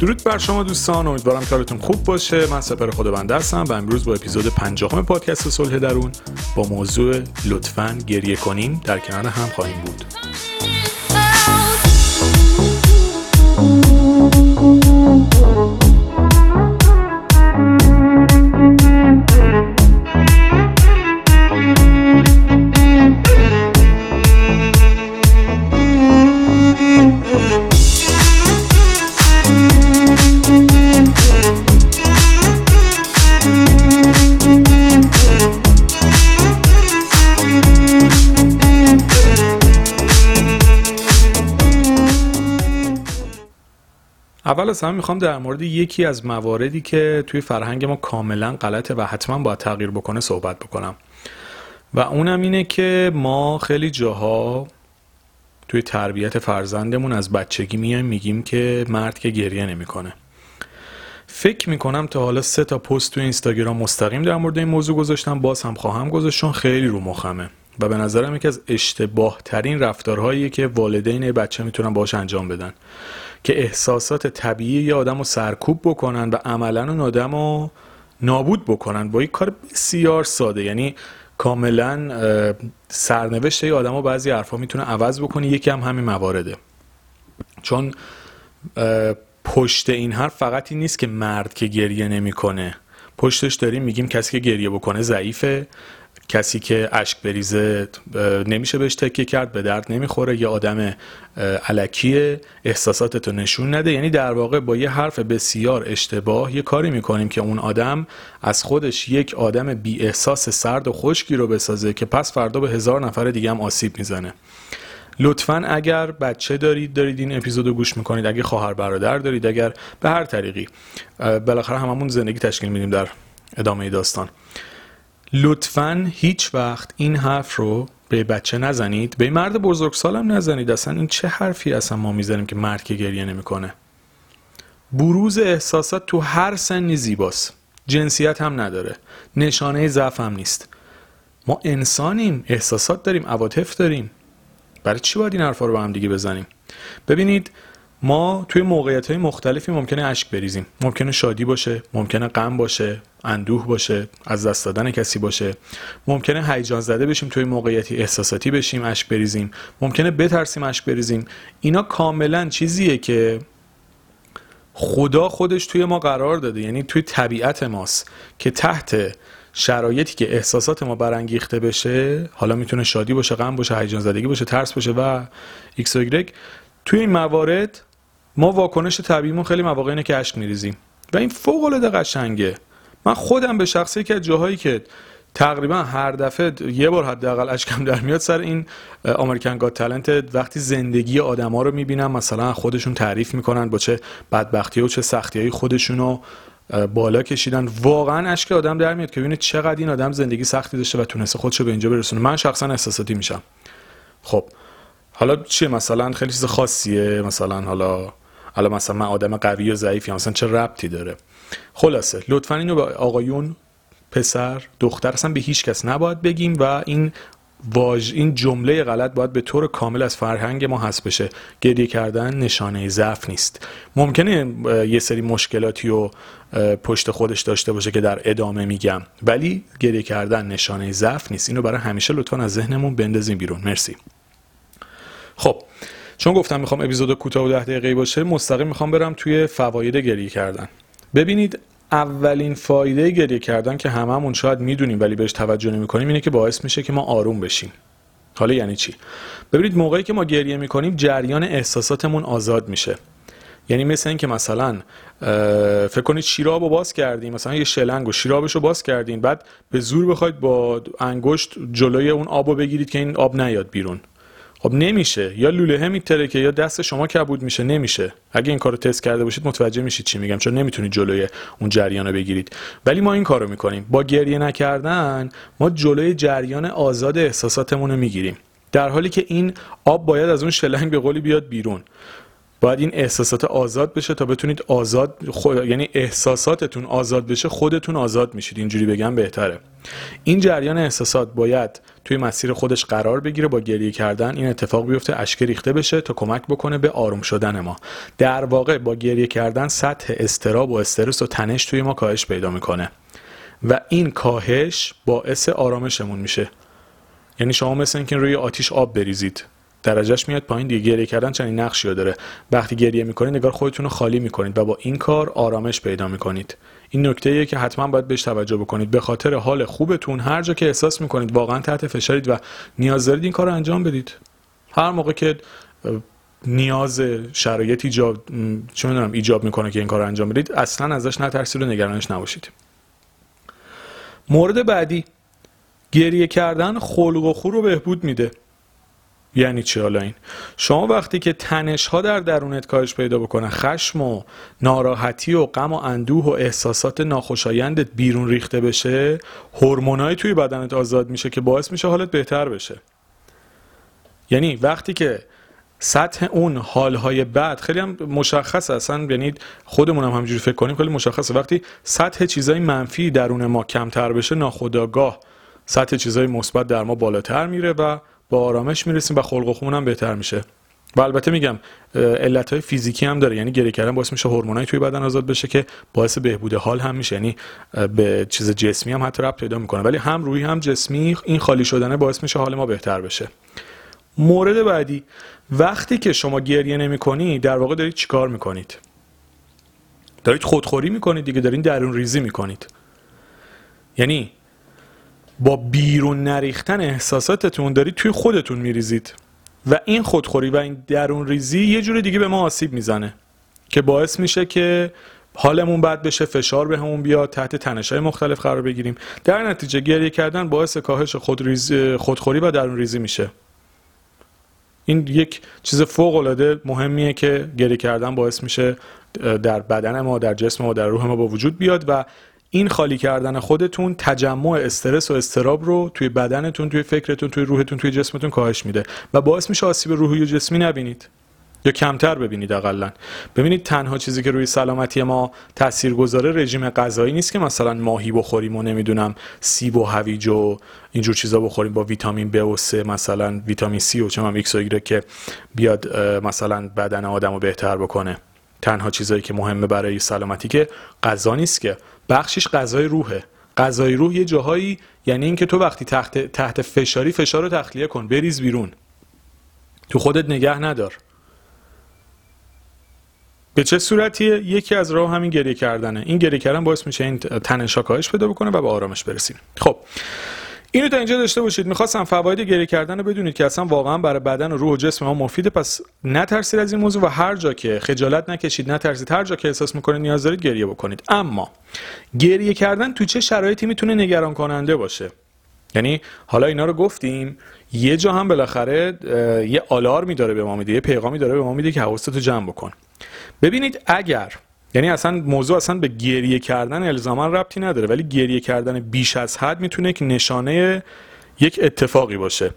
درود بر شما دوستان امیدوارم کارتون خوب باشه. من سپر خود بنده هستم و امروز با اپیزود پنجاهم پادکست صلح درون با موضوع لطفا گریه کنیم در کنار هم خواهیم بود. اول از همه می‌خوام در مورد یکی از مواردی که توی فرهنگ ما کاملا غلطه و حتما باید تغییر بکنه صحبت بکنم. و اونم اینه که ما خیلی جاها توی تربیت فرزندمون از بچگی میایم میگیم که مرد که گریه نمی‌کنه. فکر می‌کنم تا حالا سه تا پست توی اینستاگرام مستقیم در مورد این موضوع گذاشتم باز هم خواهم گذاشتون خیلی رو مخمه. و به نظرم یکی از اشتباه ترین رفتارهایی که والدین بچه می‌تونن باش انجام بدن. که احساسات طبیعی یه آدم رو سرکوب بکنن و عملا اون آدم رو نابود بکنن. با یک کار بسیار ساده. یعنی کاملا سرنوشت یه آدم رو بعضی حرفا می‌تونه عوض بکنه. یکی هم همین موارده. چون پشت این حرف فقط این نیست که مرد که گریه نمی‌کنه. پشتش داریم میگیم کسی که گریه بکنه ضعیفه. کسی که اشک بریزه نمیشه بهش تکیه کرد به درد نمی‌خوره یه آدم علکیه احساساتتو نشون نده. یعنی در واقع با یه حرف بسیار اشتباه یه کاری می‌کنیم که اون آدم از خودش یک آدم بی احساس سرد و خشکی رو بسازه که پس فردا به هزار نفر دیگه هم آسیب می‌زنه. لطفا اگر بچه دارید دارید این اپیزودو گوش می‌کنید. اگه خواهر برادر دارید اگر به هر طریقی. بالاخره هممون زندگی تشکیل میدیم در ادامه داستان. لطفا هیچ وقت این حرف رو به بچه نزنید. به مرد بزرگسالم نزنید. اصلا این چه حرفی اصلا ما می‌زنیم که مرد که گریه نمی‌کنه؟ بروز احساسات تو هر سنی زیباست. جنسیت هم نداره. نشانه ضعف هم نیست. ما انسانیم. احساسات داریم. عواطف داریم. برای چی باید این حرفا رو به هم دیگه بزنیم؟ ببینید ما توی موقعیت های مختلفی ممکنه اشک بریزیم. ممکنه شادی باشه ممکنه غم باشه اندوه باشه از دست دادن کسی باشه. ممکنه هیجان زده بشیم توی موقعیتی احساساتی بشیم اشک بریزیم. ممکنه بترسیم اشک بریزیم. اینا کاملا چیزیه که خدا خودش توی ما قرار داده. یعنی توی طبیعت ماست که تحت شرایطی که احساسات ما برانگیخته بشه حالا می‌تونه شادی باشه غم باشه هیجان زدگی باشه ترس باشه و ایکس و توی این موارد ما واکنش طبیعیمون خیلی مواقع اینه که اشک میریزیم. و این فوق العاده قشنگه. من خودم به شخصی که جاهایی که تقریبا هر دفعه یه بار حداقل اشکم در میاد سر این امریکن گاد تالنت وقتی زندگی آدما رو می‌بینم مثلا خودشون تعریف می‌کنن با چه بدبختی و چه سختی های خودشونو بالا کشیدن. واقعا اشک آدم در میاد که ببینه چقدر این آدم زندگی سختی داشته و تونسته خودشو به اینجا برسونه. من شخصا احساساتی میشم. خب حالا چیه؟ مثلا خیلی چیز خاصیه. مثلا حالا حالا مثلا من آدم قوی و ضعیفی مثلا چه ربطی داره؟ خلاصه لطفا اینو به آقایون پسر دختر اصلا به هیچ کس نباید بگیم و این واژ این جمله غلط باید به طور کامل از فرهنگ ما حذف بشه. گریه کردن نشانه ضعف نیست. ممکنه یه سری مشکلاتی و پشت خودش داشته باشه که در ادامه میگم. ولی گریه کردن نشانه ضعف نیست. اینو برای همیشه لطفا از ذهنمون بندازیم بیرون. مرسی. خب چون گفتم می‌خوام اپیزود کوتاه و ده دقیقه باشه مستقیم می‌خوام برم توی فواید گریه کردن. ببینید اولین فایده گریه کردن که هممون شاید می‌دونیم ولی بهش توجه نمی‌کنیم اینه که باعث میشه که ما آروم بشیم. حالا یعنی چی؟ ببینید موقعی که ما گریه می‌کنیم جریان احساساتمون آزاد میشه. یعنی مثل اینکه مثلا فکر کنید شیراب رو باز کردیم مثلا یه شلنگ و شیرابش رو باز کردین بعد به زور بخواید با انگشت جلوی اون آب رو بگیرید که این آب نیاد بیرون. خب نمیشه. یا لوله میترکه یا دست شما کبود میشه. نمیشه. اگه این کارو تست کرده باشید متوجه میشید چی میگم. چون نمی‌تونید جلوی اون جریان رو بگیرید. ولی ما این کارو می‌کنیم. با گریه نکردن ما جلوی جریان آزاد احساساتمون رو می‌گیریم. در حالی که این آب باید از اون شلنگ به قولی بیاد بیرون. باید این احساسات آزاد بشه تا بتونید آزاد خود... یعنی احساساتتون آزاد بشه خودتون آزاد میشید. اینجوری بگم بهتره. این جریان احساسات باید توی مسیر خودش قرار بگیره با گریه کردن. این اتفاق بیفته اشک ریخته بشه تا کمک بکنه به آروم شدن ما. در واقع با گریه کردن سطح استراب و استرس و تنش توی ما کاهش پیدا می‌کنه. و این کاهش باعث آرامشمون میشه. یعنی شما مثل اینکه روی آتیش آب بریزید. درجهش میاد پایین دیگه گریه کردن چنین نقشی داره. وقتی گریه می‌کنید نگار خودتون رو خالی می‌کنید و با این کار آرامش پیدا می‌کنید. این نکته ایه که حتما باید بهش توجه بکنید. به خاطر حال خوبتون هر جا که احساس می‌کنید واقعا تحت فشارید و نیاز دارید این کار رو انجام بدید. هر موقع که نیاز شرایط ایجاب چه می‌دونم ایجاب می‌کنه که این کار رو انجام بدید اصلا ازش نترسید و نگرانش نباشید. مورد بعدی گریه کردن خلق و خو رو بهبود میده. یعنی چی حالا این؟ شما وقتی که تنش ها در درونت کاهش پیدا بکنه خشم و ناراحتی و غم و اندوه و احساسات ناخوشایندت بیرون ریخته بشه هورمونایی توی بدنت آزاد میشه که باعث میشه حالت بهتر بشه. یعنی وقتی که سطح اون حالهای بد خیلی هم مشخص اصلا یعنی خودمون هم همینجوری فکر کنیم خیلی مشخصه. وقتی سطح چیزای منفی درون ما کمتر بشه ناخودآگاه سطح چیزای مثبت در ما بالاتر میره و با آرامش می‌رسیم و خلق و خون هم بهتر میشه. و البته میگم علت های فیزیکی هم داره. یعنی گریه کردن باعث میشه هورمونای توی بدن آزاد بشه که باعث بهبود حال هم میشه. یعنی به چیز جسمی هم حتی ربط پیدا می‌کنه. ولی هم روحی هم جسمی این خالی شدنه باعث میشه حال ما بهتر بشه. مورد بعدی وقتی که شما گریه نمی در واقع دارید چیکار می‌کنید؟ دارید خودخوری می‌کنید دیگه دارین درون ریزی می‌کنید. یعنی با بیرون نریختن احساساتتون دارید توی خودتون میریزید. و این خودخوری و این درون ریزی یه جور دیگه به ما آسیب می‌زنه که باعث میشه که حالمون بد بشه فشار به همون بیاد تحت تنش های مختلف قرار بگیریم. در نتیجه گریه کردن باعث کاهش خودخوری و درون ریزی میشه. این یک چیز فوق العاده مهمیه که گریه کردن باعث میشه در بدن ما در جسم ما در روح ما با وجود بیاد و این خالی کردن خودتون تجمع استرس و استراب رو توی بدنتون توی فکرتون توی روحتون توی جسمتون کاهش میده و باعث میشه آسیب روحی و جسمی نبینید یا کمتر ببینید اقلا ببینید تنها چیزی که روی سلامتی ما تأثیر گذاره رژیم غذایی نیست که مثلا ماهی بخوریم و نمی‌دونم سیب و هویج و اینجور چیزا بخوریم با ویتامین B و C مثلا ویتامین C و چه ایکس و که بیاد مثلا بدن آدم رو بهتر بکنه. تنها چیزایی که مهمه برای سلامتی که غذا نیست که. بخشش غذای روحه. غذای روح یه جاهایی یعنی اینکه تو وقتی تحت تحت فشاری فشار رو تخلیه کن بریز بیرون. تو خودت نگه ندار. به چه صورتیه یکی از راه همین گریه کردنه؟ این گریه کردن باعث میشه این تنشا کاهش پیدا بکنه و به آرامش برسیم. خب اینو تا اینجا داشته باشید. می‌خواستم فواید گریه کردن رو بدونید که اصلا واقعا برای بدن و روح و جسم ما مفیده پس نترسید از این موضوع و هر جا که خجالت نکشید نترسید. هر جا که احساس می‌کنید نیاز دارید گریه بکنید. اما گریه کردن تو چه شرایطی می‌تونه نگران کننده باشه؟ یعنی حالا اینا رو گفتیم یه جا هم بالاخره یه آلارمی داره به ما میده یه پیغامی داره به ما میده که حواستو جمع بکن. ببینید اگر یعنی اصلا موضوع اصلا به گریه کردن الزاما ربطی نداره ولی گریه کردن بیش از حد می‌تونه که نشانه یک اتفاقی باشه.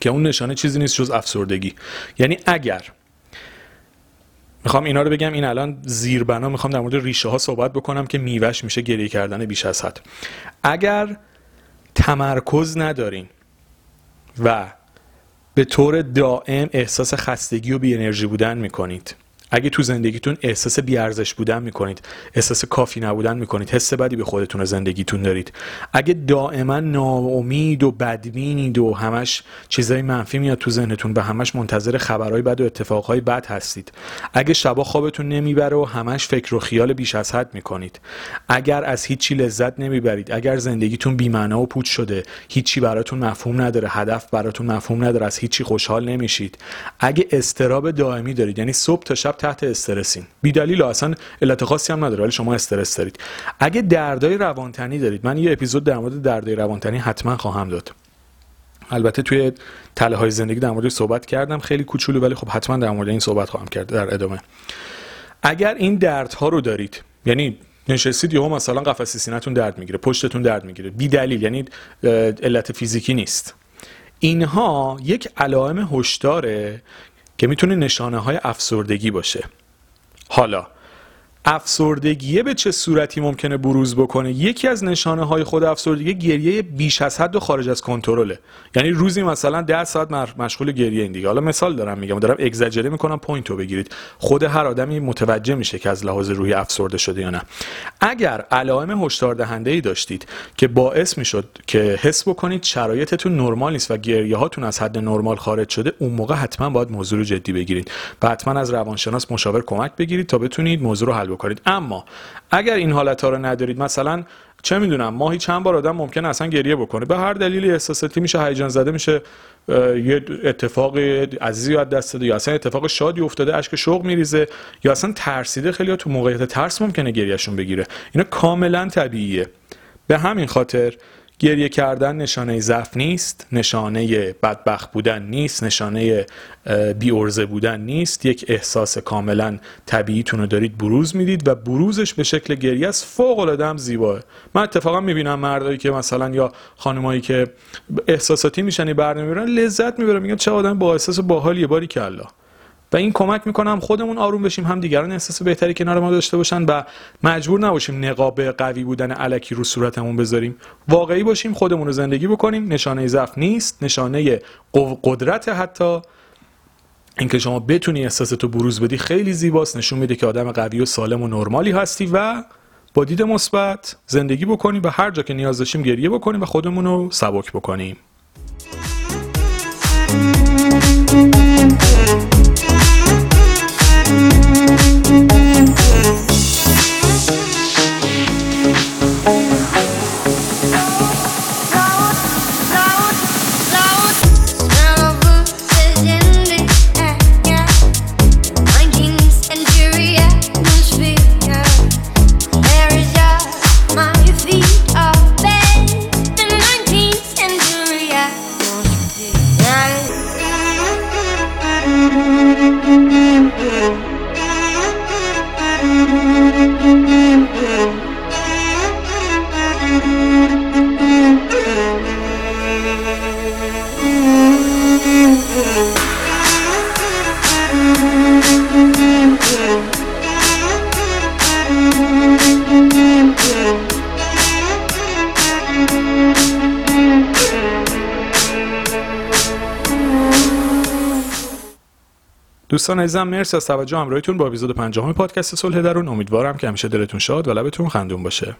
که اون نشانه چیزی نیست جز افسردگی. یعنی اگر می‌خوام اینا رو بگم این الان زیربنا می‌خوام در مورد ریشه ها صحبت بکنم که میوش میشه گریه کردن بیش از حد. اگر تمرکز ندارین و به طور دائم احساس خستگی و بی انرژی بودن می‌کنید اگه تو زندگیتون احساس بیارزش بودن می‌کنید احساس کافی نبودن می‌کنید حس بدی به خودتون زندگیتون دارید. اگه دائما ناامید و بدبینید و همش چیزای منفی میاد تو ذهنتون و همش منتظر خبرهای بد و اتفاقهای بد هستید. اگه شبا خوابتون نمی‌بره و همش فکر و خیال بیش از حد می‌کنید. اگر از هیچی لذت نمی‌برید اگر زندگیتون بی‌معنا و پوچ شده هیچی براتون مفهوم نداره هدف براتون مفهوم نداره از هیچی خوشحال نمیشید. اگه استراب دائمی دارید یعنی صبح تا شب تحت استرسین. بی دلیل اصلا علت خاصی هم نداره ولی شما استرس دارید. اگه دردای روانتنی دارید من یه اپیزود در مورد دردای روانتنی حتما خواهم داد. البته توی تله های زندگی در مورد صحبت کردم خیلی کوچولو ولی خب حتما در مورد این صحبت خواهم کرد در ادامه. اگر این دردها رو دارید یعنی نشستید یهو مثلا قفسه سینه‌تون درد می‌گیره پشتتون درد می‌گیره بی دلیل یعنی علت فیزیکی نیست. اینها یک علائم هشداره که می‌تونه نشانه های افسردگی باشه. حالا افسردگی به چه صورتی ممکنه بروز بکنه؟ یکی از نشانه های خود افسردگی گریه بیش از حد و خارج از کنترله. یعنی روزی مثلا 10 ساعت مشغول گریه این دیگه. حالا مثال دارم میگم دارم اگزاجره می‌کنم point رو بگیرید. خود هر آدمی متوجه میشه که از لحاظ روحی افسرده شده یا نه. اگر علائم هشدار دهنده ای داشتید که باعث می‌شد که حس بکنید شرایطتون نرمال نیست و گریه هاتون از حد نرمال خارج شده اون موقع حتما باید موضوع رو جدی بگیرید. حتما از روانشناس مشاور کمک بگیرید تا بتونید موضوع رو حل بکنید. اما اگر این حالت ها رو ندارید مثلا چه می‌دونم ماهی چند بار آدم ممکن اصلا گریه بکنه. به هر دلیلی احساساتی میشه هیجان زده میشه یه اتفاق عزیزی از دست داده یا اصلا اتفاق شادی افتاده اشک شوق میریزه یا اصلا ترسیده خیلی تو موقعیت ترس ممکنه گریهشون بگیره. اینا کاملا طبیعیه. به همین خاطر گریه کردن نشانه ضعف نیست نشانه بدبخت بودن نیست نشانه بیورزه بودن نیست. یک احساس کاملا طبیعیتون رو دارید بروز می‌دید و بروزش به شکل گریه است فوق العاده هم زیباه. من اتفاقا می‌بینم مردایی که مثلا یا خانمایی که احساساتی میشن بر نمی‌برن لذت می‌برن میگن چه آدم با احساس باحالیه باری که الله. و این کمک می‌کنم خودمون آروم بشیم هم دیگران احساس بهتری کنار ما داشته باشن و مجبور نباشیم نقاب قوی بودن علکی رو صورتمون بذاریم. واقعی باشیم خودمون رو زندگی بکنیم. نشانه ضعف نیست نشانه قدرت حتی. اینکه شما بتونی احساستو بروز بدی خیلی زیباست. نشون میده که آدم قوی و سالم و نرمالی هستی و با دید مثبت زندگی بکنیم و هر جا که نیاز داشتیم گریه بکنیم و خودمون رو سبک بکنیم دوستان عزیزم مرسی از توجه همراهیتون با اپیزود پنجم پادکست صلح درون. امیدوارم که همیشه دلتون شاد و لبتون خندون باشه.